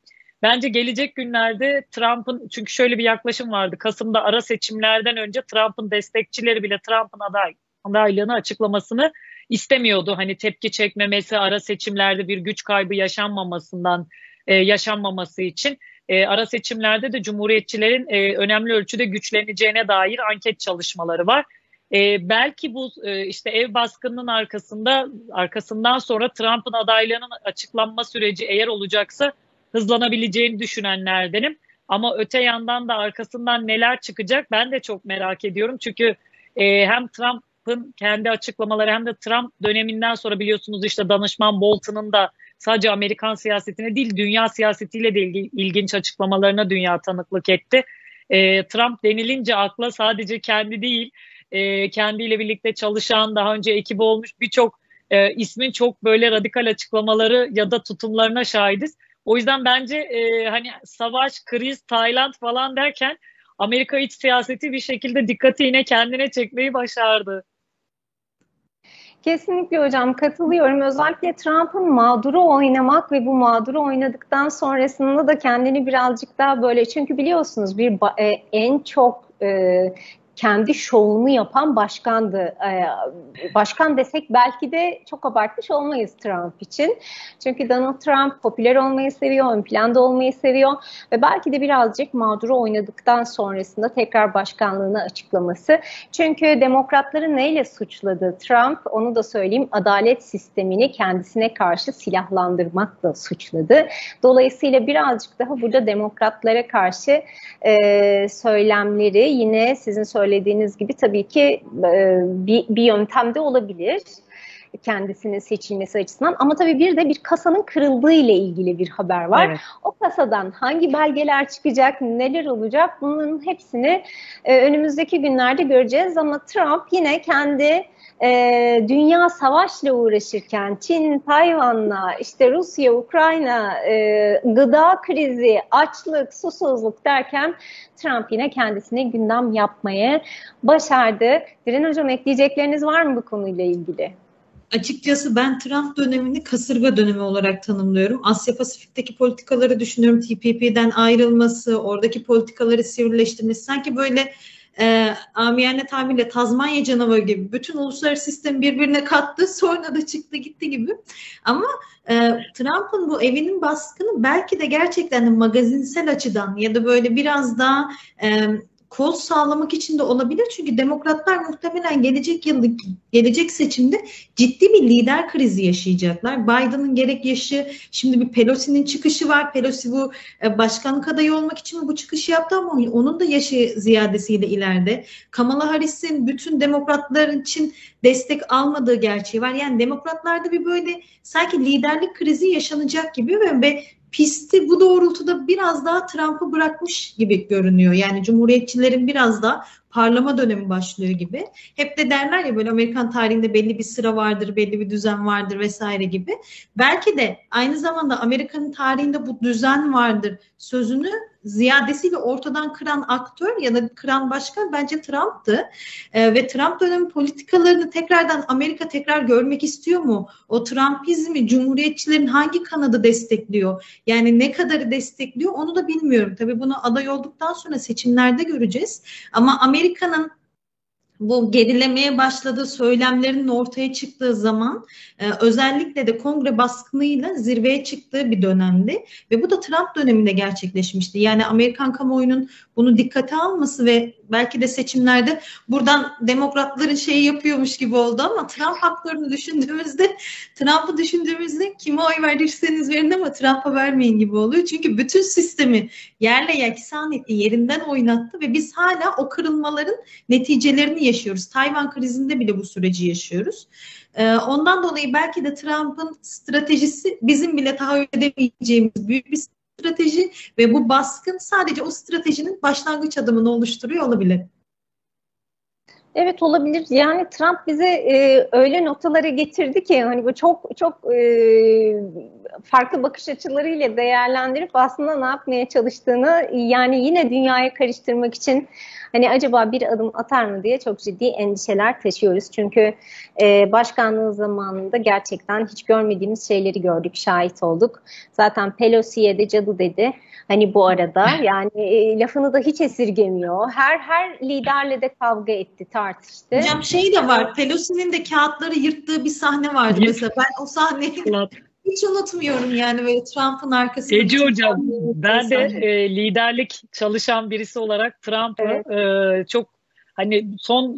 Bence gelecek günlerde Trump'ın çünkü şöyle bir yaklaşım vardı. Kasım'da ara seçimlerden önce Trump'ın destekçileri bile Trump'ın aday adaylığını açıklamasını istemiyordu. Hani tepki çekmemesi, ara seçimlerde bir güç kaybı yaşanmamasından e, yaşanmaması için e, ara seçimlerde de cumhuriyetçilerin e, önemli ölçüde güçleneceğine dair anket çalışmaları var. E, belki bu e, işte ev baskınının arkasında arkasından sonra Trump'ın adaylığının açıklanma süreci eğer olacaksa hızlanabileceğini düşünenlerdenim. Ama öte yandan da arkasından neler çıkacak ben de çok merak ediyorum. Çünkü e, hem Trump'ın kendi açıklamaları hem de Trump döneminden sonra biliyorsunuz işte danışman Bolton'un da sadece Amerikan siyasetine değil dünya siyasetiyle de ilgi, ilginç açıklamalarına dünya tanıklık etti. E, Trump denilince akla sadece kendi değil e, kendiyle birlikte çalışan daha önce ekibi olmuş birçok e, ismin çok böyle radikal açıklamaları ya da tutumlarına şahidiz. O yüzden bence e, hani savaş, kriz, Tayland falan derken Amerika iç siyaseti bir şekilde dikkati yine kendine çekmeyi başardı. Kesinlikle hocam katılıyorum. Özellikle Trump'ın mağduru oynamak ve bu mağduru oynadıktan sonrasında da kendini birazcık daha böyle çünkü biliyorsunuz bir e, en çok e, kendi şovunu yapan başkandı. Ee, başkan desek belki de çok abartmış olmayız Trump için. Çünkü Donald Trump popüler olmayı seviyor, ön planda olmayı seviyor ve belki de birazcık mağduru oynadıktan sonrasında tekrar başkanlığını açıklaması. Çünkü demokratları neyle suçladı Trump? Onu da söyleyeyim adalet sistemini kendisine karşı silahlandırmakla suçladı. Dolayısıyla birazcık daha burada demokratlara karşı e, söylemleri yine sizin söylediğiniz söylediğiniz gibi tabii ki e, bir, bir yöntem de olabilir kendisinin seçilmesi açısından. Ama tabii bir de bir kasanın kırıldığı ile ilgili bir haber var. Evet. O kasadan hangi belgeler çıkacak, neler olacak bunun hepsini e, önümüzdeki günlerde göreceğiz. Ama Trump yine kendi e, dünya savaşla uğraşırken Çin, Tayvan'la, işte Rusya, Ukrayna, e, gıda krizi, açlık, susuzluk derken Trump yine kendisine gündem yapmayı başardı. Diren Hocam ekleyecekleriniz var mı bu konuyla ilgili? Açıkçası ben Trump dönemini kasırga dönemi olarak tanımlıyorum. Asya Pasifik'teki politikaları düşünüyorum. TPP'den ayrılması, oradaki politikaları sivrileştirmesi sanki böyle e, amiyane tabirle Tazmanya canavarı gibi bütün uluslararası sistemi birbirine kattı sonra da çıktı gitti gibi. Ama e, Trump'ın bu evinin baskını belki de gerçekten de magazinsel açıdan ya da böyle biraz daha e, kol sağlamak için de olabilir. Çünkü demokratlar muhtemelen gelecek yıl gelecek seçimde ciddi bir lider krizi yaşayacaklar. Biden'ın gerek yaşı şimdi bir Pelosi'nin çıkışı var. Pelosi bu e, başkanlık adayı olmak için mi bu çıkışı yaptı ama onun da yaşı ziyadesiyle ileride. Kamala Harris'in bütün demokratlar için destek almadığı gerçeği var. Yani demokratlarda bir böyle sanki liderlik krizi yaşanacak gibi ve pisti bu doğrultuda biraz daha Trump'ı bırakmış gibi görünüyor. Yani Cumhuriyetçilerin biraz daha parlama dönemi başlıyor gibi. Hep de derler ya böyle Amerikan tarihinde belli bir sıra vardır, belli bir düzen vardır vesaire gibi. Belki de aynı zamanda Amerika'nın tarihinde bu düzen vardır sözünü ziyadesiyle ortadan kıran aktör ya da kıran başkan bence Trump'tı. E, ve Trump dönemi politikalarını tekrardan Amerika tekrar görmek istiyor mu? O Trumpizmi Cumhuriyetçilerin hangi kanadı destekliyor? Yani ne kadarı destekliyor onu da bilmiyorum. Tabii bunu aday olduktan sonra seçimlerde göreceğiz. Ama Amerika'nın bu gerilemeye başladığı söylemlerin ortaya çıktığı zaman e, özellikle de kongre baskınıyla zirveye çıktığı bir dönemdi ve bu da Trump döneminde gerçekleşmişti. Yani Amerikan kamuoyunun bunu dikkate alması ve belki de seçimlerde buradan demokratların şeyi yapıyormuş gibi oldu ama Trump haklarını düşündüğümüzde Trump'ı düşündüğümüzde kime oy verirseniz verin ama Trump'a vermeyin gibi oluyor. Çünkü bütün sistemi yerle yaksan etti, yerinden oynattı ve biz hala o kırılmaların neticelerini yaşıyoruz. Tayvan krizinde bile bu süreci yaşıyoruz. Ee, ondan dolayı belki de Trump'ın stratejisi bizim bile tahayyül edemeyeceğimiz büyük bir strateji ve bu baskın sadece o stratejinin başlangıç adımını oluşturuyor olabilir. Evet olabilir. Yani Trump bize e, öyle notalara getirdi ki hani bu çok çok e, farklı bakış açılarıyla değerlendirip aslında ne yapmaya çalıştığını yani yine dünyaya karıştırmak için hani acaba bir adım atar mı diye çok ciddi endişeler taşıyoruz. Çünkü e, başkanlığı zamanında gerçekten hiç görmediğimiz şeyleri gördük, şahit olduk. Zaten Pelosi'ye de cadı dedi. Hani bu arada yani e, lafını da hiç esirgemiyor. Her her liderle de kavga etti, tartıştı. Hocam şey de var. Pelosi'nin de kağıtları yırttığı bir sahne vardı mesela. Ben o sahneyi hiç unutmuyorum yani böyle Trump'ın arkasında. Ece Hocam ben de e, liderlik çalışan birisi olarak Trump'ı evet. e, çok hani son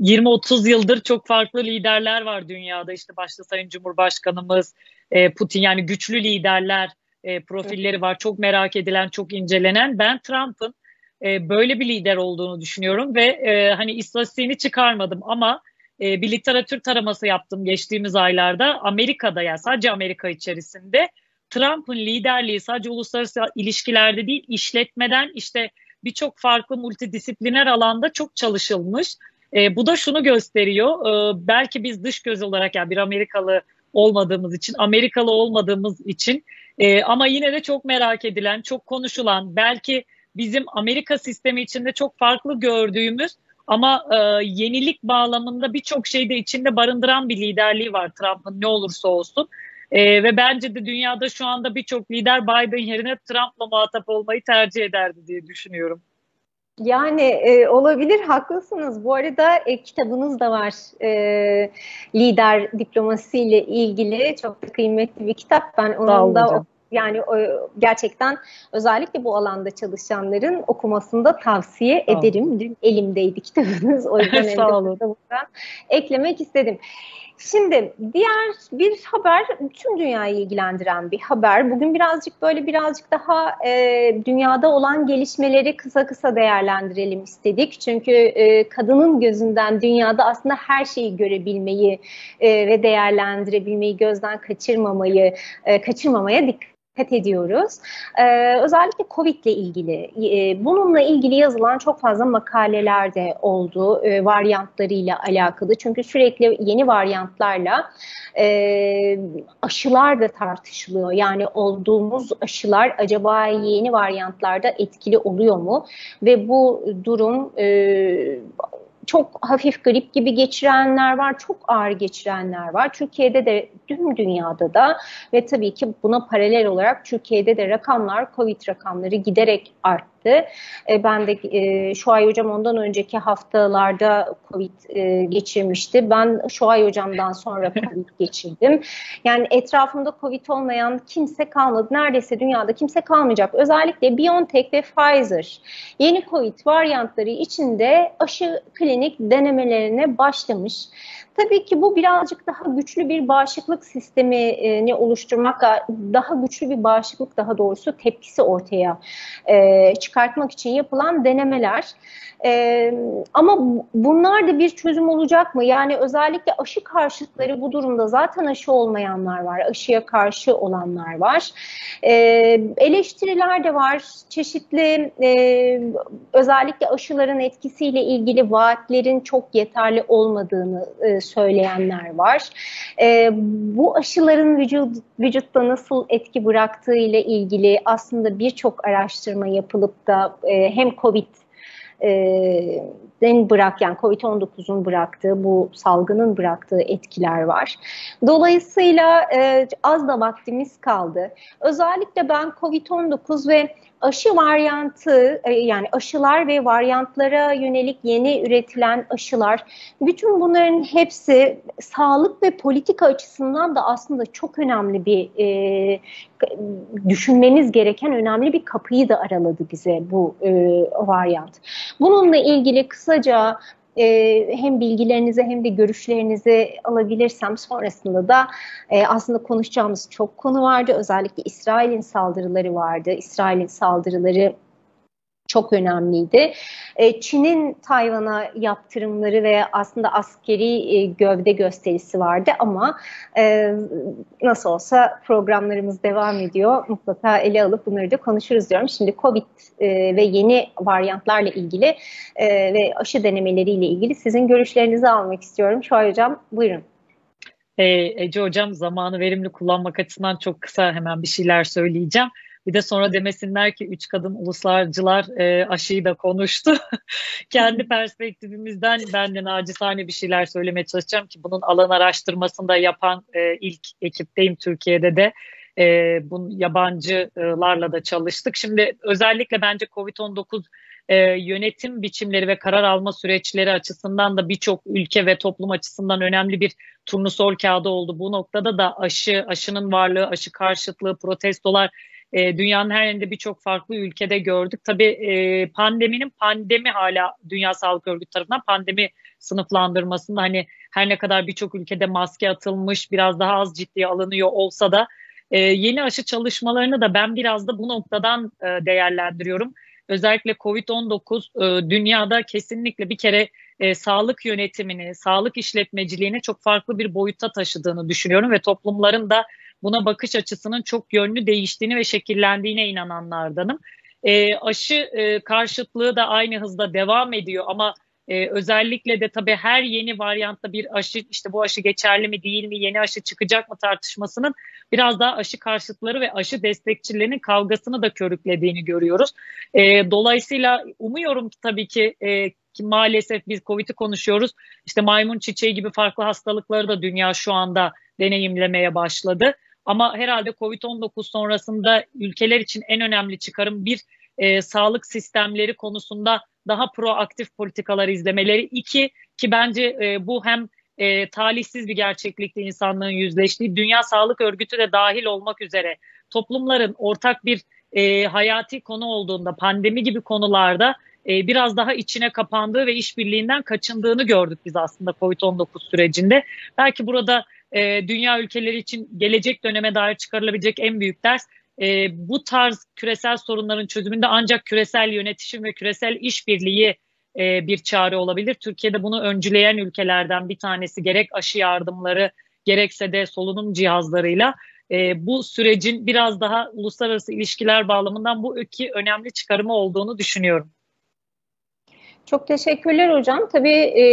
20-30 e, yıldır çok farklı liderler var dünyada. İşte başta Sayın Cumhurbaşkanımız e, Putin yani güçlü liderler e, profilleri var. Çok merak edilen, çok incelenen. Ben Trump'ın böyle bir lider olduğunu düşünüyorum ve hani istatistiğini çıkarmadım ama e, bir literatür taraması yaptım geçtiğimiz aylarda. Amerika'da yani sadece Amerika içerisinde Trump'ın liderliği sadece uluslararası ilişkilerde değil işletmeden işte birçok farklı multidisipliner alanda çok çalışılmış. E, bu da şunu gösteriyor. E, belki biz dış göz olarak yani bir Amerikalı olmadığımız için, Amerikalı olmadığımız için e, ama yine de çok merak edilen, çok konuşulan, belki bizim Amerika sistemi içinde çok farklı gördüğümüz ama e, yenilik bağlamında birçok şeyde içinde barındıran bir liderliği var Trump'ın ne olursa olsun. E, ve bence de dünyada şu anda birçok lider Biden yerine Trump'la muhatap olmayı tercih ederdi diye düşünüyorum. Yani e, olabilir, haklısınız. Bu arada e, kitabınız da var. E, lider diplomasiyle ilgili çok da kıymetli bir kitap. Ben onu da yani gerçekten özellikle bu alanda çalışanların okumasını da tavsiye Sağ ederim. Dün elimdeydi kitabınız. O yüzden Sağ olun. eklemek istedim. Şimdi diğer bir haber tüm dünyayı ilgilendiren bir haber. Bugün birazcık böyle birazcık daha e, dünyada olan gelişmeleri kısa kısa değerlendirelim istedik. Çünkü e, kadının gözünden dünyada aslında her şeyi görebilmeyi e, ve değerlendirebilmeyi gözden kaçırmamayı e, kaçırmamaya dikkat dikkat ediyoruz. Ee, özellikle COVID ile ilgili, e, bununla ilgili yazılan çok fazla makaleler de oldu e, varyantlarıyla alakalı. Çünkü sürekli yeni varyantlarla e, aşılar da tartışılıyor. Yani olduğumuz aşılar acaba yeni varyantlarda etkili oluyor mu? Ve bu durum... E, çok hafif grip gibi geçirenler var, çok ağır geçirenler var. Türkiye'de de tüm dünyada da ve tabii ki buna paralel olarak Türkiye'de de rakamlar, Covid rakamları giderek arttı. E, ben de e, şu ay hocam ondan önceki haftalarda Covid e, geçirmişti. Ben şu ay hocamdan sonra Covid geçirdim. Yani etrafımda Covid olmayan kimse kalmadı. Neredeyse dünyada kimse kalmayacak. Özellikle BioNTech ve Pfizer yeni Covid varyantları içinde aşı klinik denemelerine başlamış. Tabii ki bu birazcık daha güçlü bir bağışıklık sistemini oluşturmak, daha güçlü bir bağışıklık daha doğrusu tepkisi ortaya e, çıkartmak için yapılan denemeler. E, ama bunlar da bir çözüm olacak mı? Yani özellikle aşı karşıtları bu durumda zaten aşı olmayanlar var, aşıya karşı olanlar var. E, eleştiriler de var, çeşitli e, özellikle aşıların etkisiyle ilgili vaatlerin çok yeterli olmadığını e, söyleyenler var. E, bu aşıların vücut, vücutta nasıl etki bıraktığı ile ilgili aslında birçok araştırma yapılıp da e, hem COVID den bırak yani Covid-19'un bıraktığı bu salgının bıraktığı etkiler var. Dolayısıyla e, az da vaktimiz kaldı. Özellikle ben Covid-19 ve aşı varyantı e, yani aşılar ve varyantlara yönelik yeni üretilen aşılar bütün bunların hepsi sağlık ve politika açısından da aslında çok önemli bir e, düşünmemiz gereken önemli bir kapıyı da araladı bize bu e, varyant. Bununla ilgili kısaca e, hem bilgilerinizi hem de görüşlerinizi alabilirsem sonrasında da e, aslında konuşacağımız çok konu vardı. Özellikle İsrail'in saldırıları vardı. İsrail'in saldırıları çok önemliydi. E, Çin'in Tayvan'a yaptırımları ve aslında askeri e, gövde gösterisi vardı ama e, nasıl olsa programlarımız devam ediyor. Mutlaka ele alıp bunları da konuşuruz diyorum. Şimdi Covid ve yeni varyantlarla ilgili ve aşı denemeleriyle ilgili sizin görüşlerinizi almak istiyorum. Şuay Hocam buyurun. Ece Hocam zamanı verimli kullanmak açısından çok kısa hemen bir şeyler söyleyeceğim. Bir de sonra demesinler ki üç kadın uluslarcılar e, aşıyı da konuştu. Kendi perspektifimizden ben de nacizane bir şeyler söylemeye çalışacağım ki bunun alan araştırmasında yapan e, ilk ekipteyim Türkiye'de de. E, bu yabancılarla da çalıştık. Şimdi özellikle bence COVID-19 e, yönetim biçimleri ve karar alma süreçleri açısından da birçok ülke ve toplum açısından önemli bir turnusol kağıdı oldu. Bu noktada da aşı, aşının varlığı, aşı karşıtlığı, protestolar e, dünyanın her yerinde birçok farklı ülkede gördük. Tabii e, pandeminin pandemi hala Dünya Sağlık Örgütü tarafından pandemi sınıflandırmasında hani her ne kadar birçok ülkede maske atılmış biraz daha az ciddiye alınıyor olsa da e, yeni aşı çalışmalarını da ben biraz da bu noktadan e, değerlendiriyorum. Özellikle COVID-19 e, dünyada kesinlikle bir kere e, sağlık yönetimini, sağlık işletmeciliğini çok farklı bir boyutta taşıdığını düşünüyorum ve toplumların da buna bakış açısının çok yönlü değiştiğini ve şekillendiğine inananlardanım. E, aşı e, karşıtlığı da aynı hızda devam ediyor ama e, özellikle de tabii her yeni varyantta bir aşı işte bu aşı geçerli mi değil mi yeni aşı çıkacak mı tartışmasının biraz daha aşı karşıtları ve aşı destekçilerinin kavgasını da körüklediğini görüyoruz. E, dolayısıyla umuyorum ki tabii ki e, ki maalesef biz Covid'i konuşuyoruz. İşte maymun çiçeği gibi farklı hastalıkları da dünya şu anda deneyimlemeye başladı. Ama herhalde Covid-19 sonrasında ülkeler için en önemli çıkarım bir e, sağlık sistemleri konusunda daha proaktif politikalar izlemeleri. iki ki bence e, bu hem e, talihsiz bir gerçeklikte insanlığın yüzleştiği, Dünya Sağlık Örgütü de dahil olmak üzere toplumların ortak bir e, hayati konu olduğunda, pandemi gibi konularda e, biraz daha içine kapandığı ve işbirliğinden kaçındığını gördük biz aslında COVID-19 sürecinde. Belki burada e, dünya ülkeleri için gelecek döneme dair çıkarılabilecek en büyük ders e, bu tarz küresel sorunların çözümünde ancak küresel yönetişim ve küresel işbirliği e, bir çare olabilir. Türkiye'de bunu öncüleyen ülkelerden bir tanesi gerek aşı yardımları gerekse de solunum cihazlarıyla e, bu sürecin biraz daha uluslararası ilişkiler bağlamından bu iki önemli çıkarımı olduğunu düşünüyorum. Çok teşekkürler hocam. Tabii e,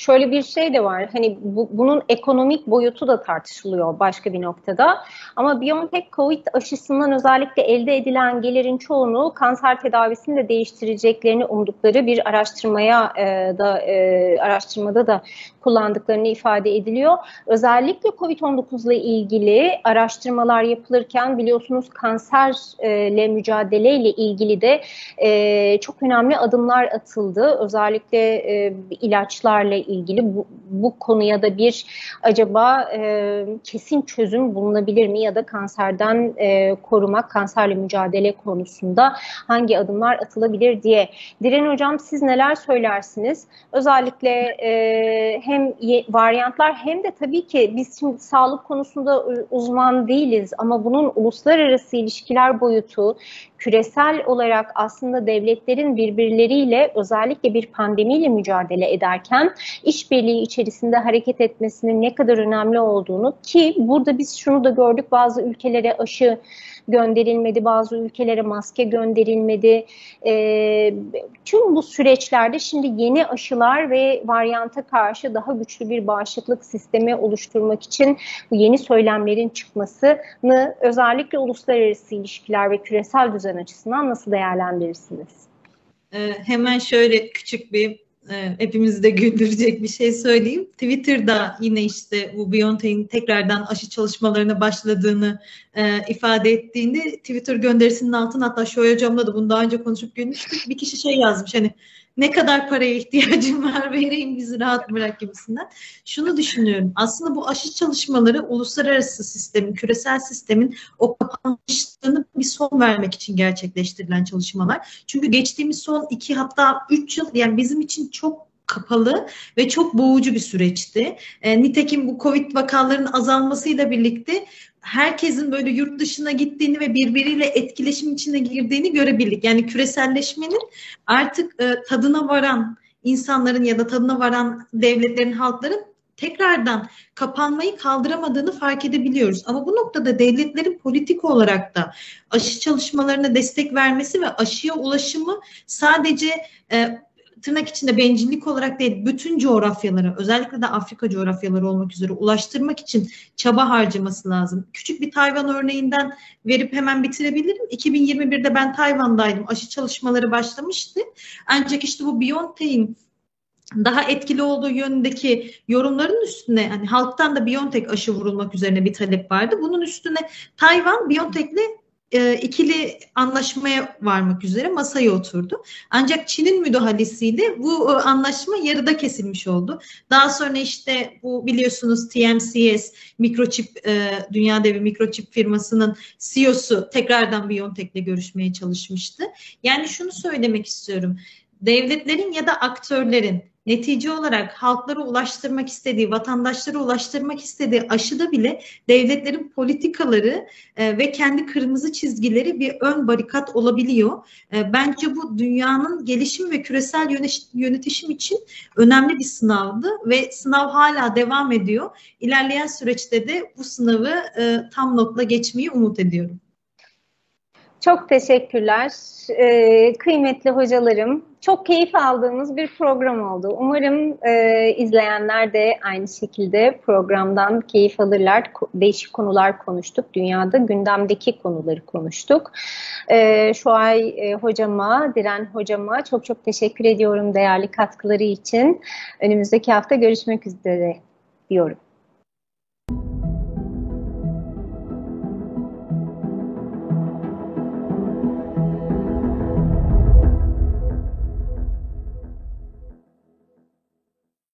şöyle bir şey de var. Hani bu, bunun ekonomik boyutu da tartışılıyor başka bir noktada. Ama BioNTech COVID aşısından özellikle elde edilen gelirin çoğunu kanser tedavisini de değiştireceklerini umdukları bir araştırmaya e, da e, araştırmada da kullandıklarını ifade ediliyor. Özellikle COVID-19 ile ilgili araştırmalar yapılırken biliyorsunuz kanserle mücadele ile ilgili de e, çok önemli adımlar atıldı. Özellikle e, ilaçlarla ilgili bu, bu konuya da bir acaba e, kesin çözüm bulunabilir mi ya da kanserden korumak, kanserle mücadele konusunda hangi adımlar atılabilir diye. Diren Hocam siz neler söylersiniz? Özellikle e, hem varyantlar hem de tabii ki biz şimdi sağlık konusunda uzman değiliz ama bunun uluslararası ilişkiler boyutu küresel olarak aslında devletlerin birbirleriyle özellikle bir pandemiyle mücadele ederken işbirliği içerisinde hareket etmesinin ne kadar önemli olduğunu ki burada biz şunu da gördük bazı ülkelere aşı gönderilmedi, bazı ülkelere maske gönderilmedi. E, tüm bu süreçlerde şimdi yeni aşılar ve varyanta karşı daha güçlü bir bağışıklık sistemi oluşturmak için bu yeni söylemlerin çıkmasını özellikle uluslararası ilişkiler ve küresel düzen açısından nasıl değerlendirirsiniz? Ee, hemen şöyle küçük bir e, hepimizi de güldürecek bir şey söyleyeyim. Twitter'da yine işte bu BioNTech'in tekrardan aşı çalışmalarına başladığını e, ifade ettiğinde Twitter gönderisinin altına hatta Şoy hocamla da bunu daha önce konuşup gülmüştük. Bir kişi şey yazmış hani ne kadar paraya ihtiyacım var vereyim bizi rahat bırak gibisinden. Şunu düşünüyorum. Aslında bu aşı çalışmaları uluslararası sistemin, küresel sistemin o kapanmışlığını bir son vermek için gerçekleştirilen çalışmalar. Çünkü geçtiğimiz son iki hatta üç yıl yani bizim için çok kapalı ve çok boğucu bir süreçti. E, nitekim bu Covid vakalarının azalmasıyla birlikte herkesin böyle yurt dışına gittiğini ve birbiriyle etkileşim içine girdiğini görebildik. Yani küreselleşmenin artık e, tadına varan insanların ya da tadına varan devletlerin, halkların tekrardan kapanmayı kaldıramadığını fark edebiliyoruz. Ama bu noktada devletlerin politik olarak da aşı çalışmalarına destek vermesi ve aşıya ulaşımı sadece e, tırnak içinde bencillik olarak değil bütün coğrafyalara özellikle de Afrika coğrafyaları olmak üzere ulaştırmak için çaba harcaması lazım. Küçük bir Tayvan örneğinden verip hemen bitirebilirim. 2021'de ben Tayvan'daydım. Aşı çalışmaları başlamıştı. Ancak işte bu BioNTech'in daha etkili olduğu yönündeki yorumların üstüne hani halktan da BioNTech aşı vurulmak üzerine bir talep vardı. Bunun üstüne Tayvan BioNTech'le e, ikili anlaşmaya varmak üzere masaya oturdu. Ancak Çin'in müdahalesiyle bu e, anlaşma yarıda kesilmiş oldu. Daha sonra işte bu biliyorsunuz TMCS mikroçip e, dünya devi mikroçip firmasının CEO'su tekrardan BioNTech'le görüşmeye çalışmıştı. Yani şunu söylemek istiyorum. Devletlerin ya da aktörlerin netice olarak halklara ulaştırmak istediği, vatandaşlara ulaştırmak istediği aşıda bile devletlerin politikaları e, ve kendi kırmızı çizgileri bir ön barikat olabiliyor. E, bence bu dünyanın gelişim ve küresel yönetişim için önemli bir sınavdı ve sınav hala devam ediyor. İlerleyen süreçte de bu sınavı e, tam notla geçmeyi umut ediyorum. Çok teşekkürler. Ee, kıymetli hocalarım, çok keyif aldığımız bir program oldu. Umarım e, izleyenler de aynı şekilde programdan keyif alırlar. Değişik konular konuştuk. Dünyada gündemdeki konuları konuştuk. E, şu ay e, hocama, Diren hocama çok çok teşekkür ediyorum değerli katkıları için. Önümüzdeki hafta görüşmek üzere diyorum.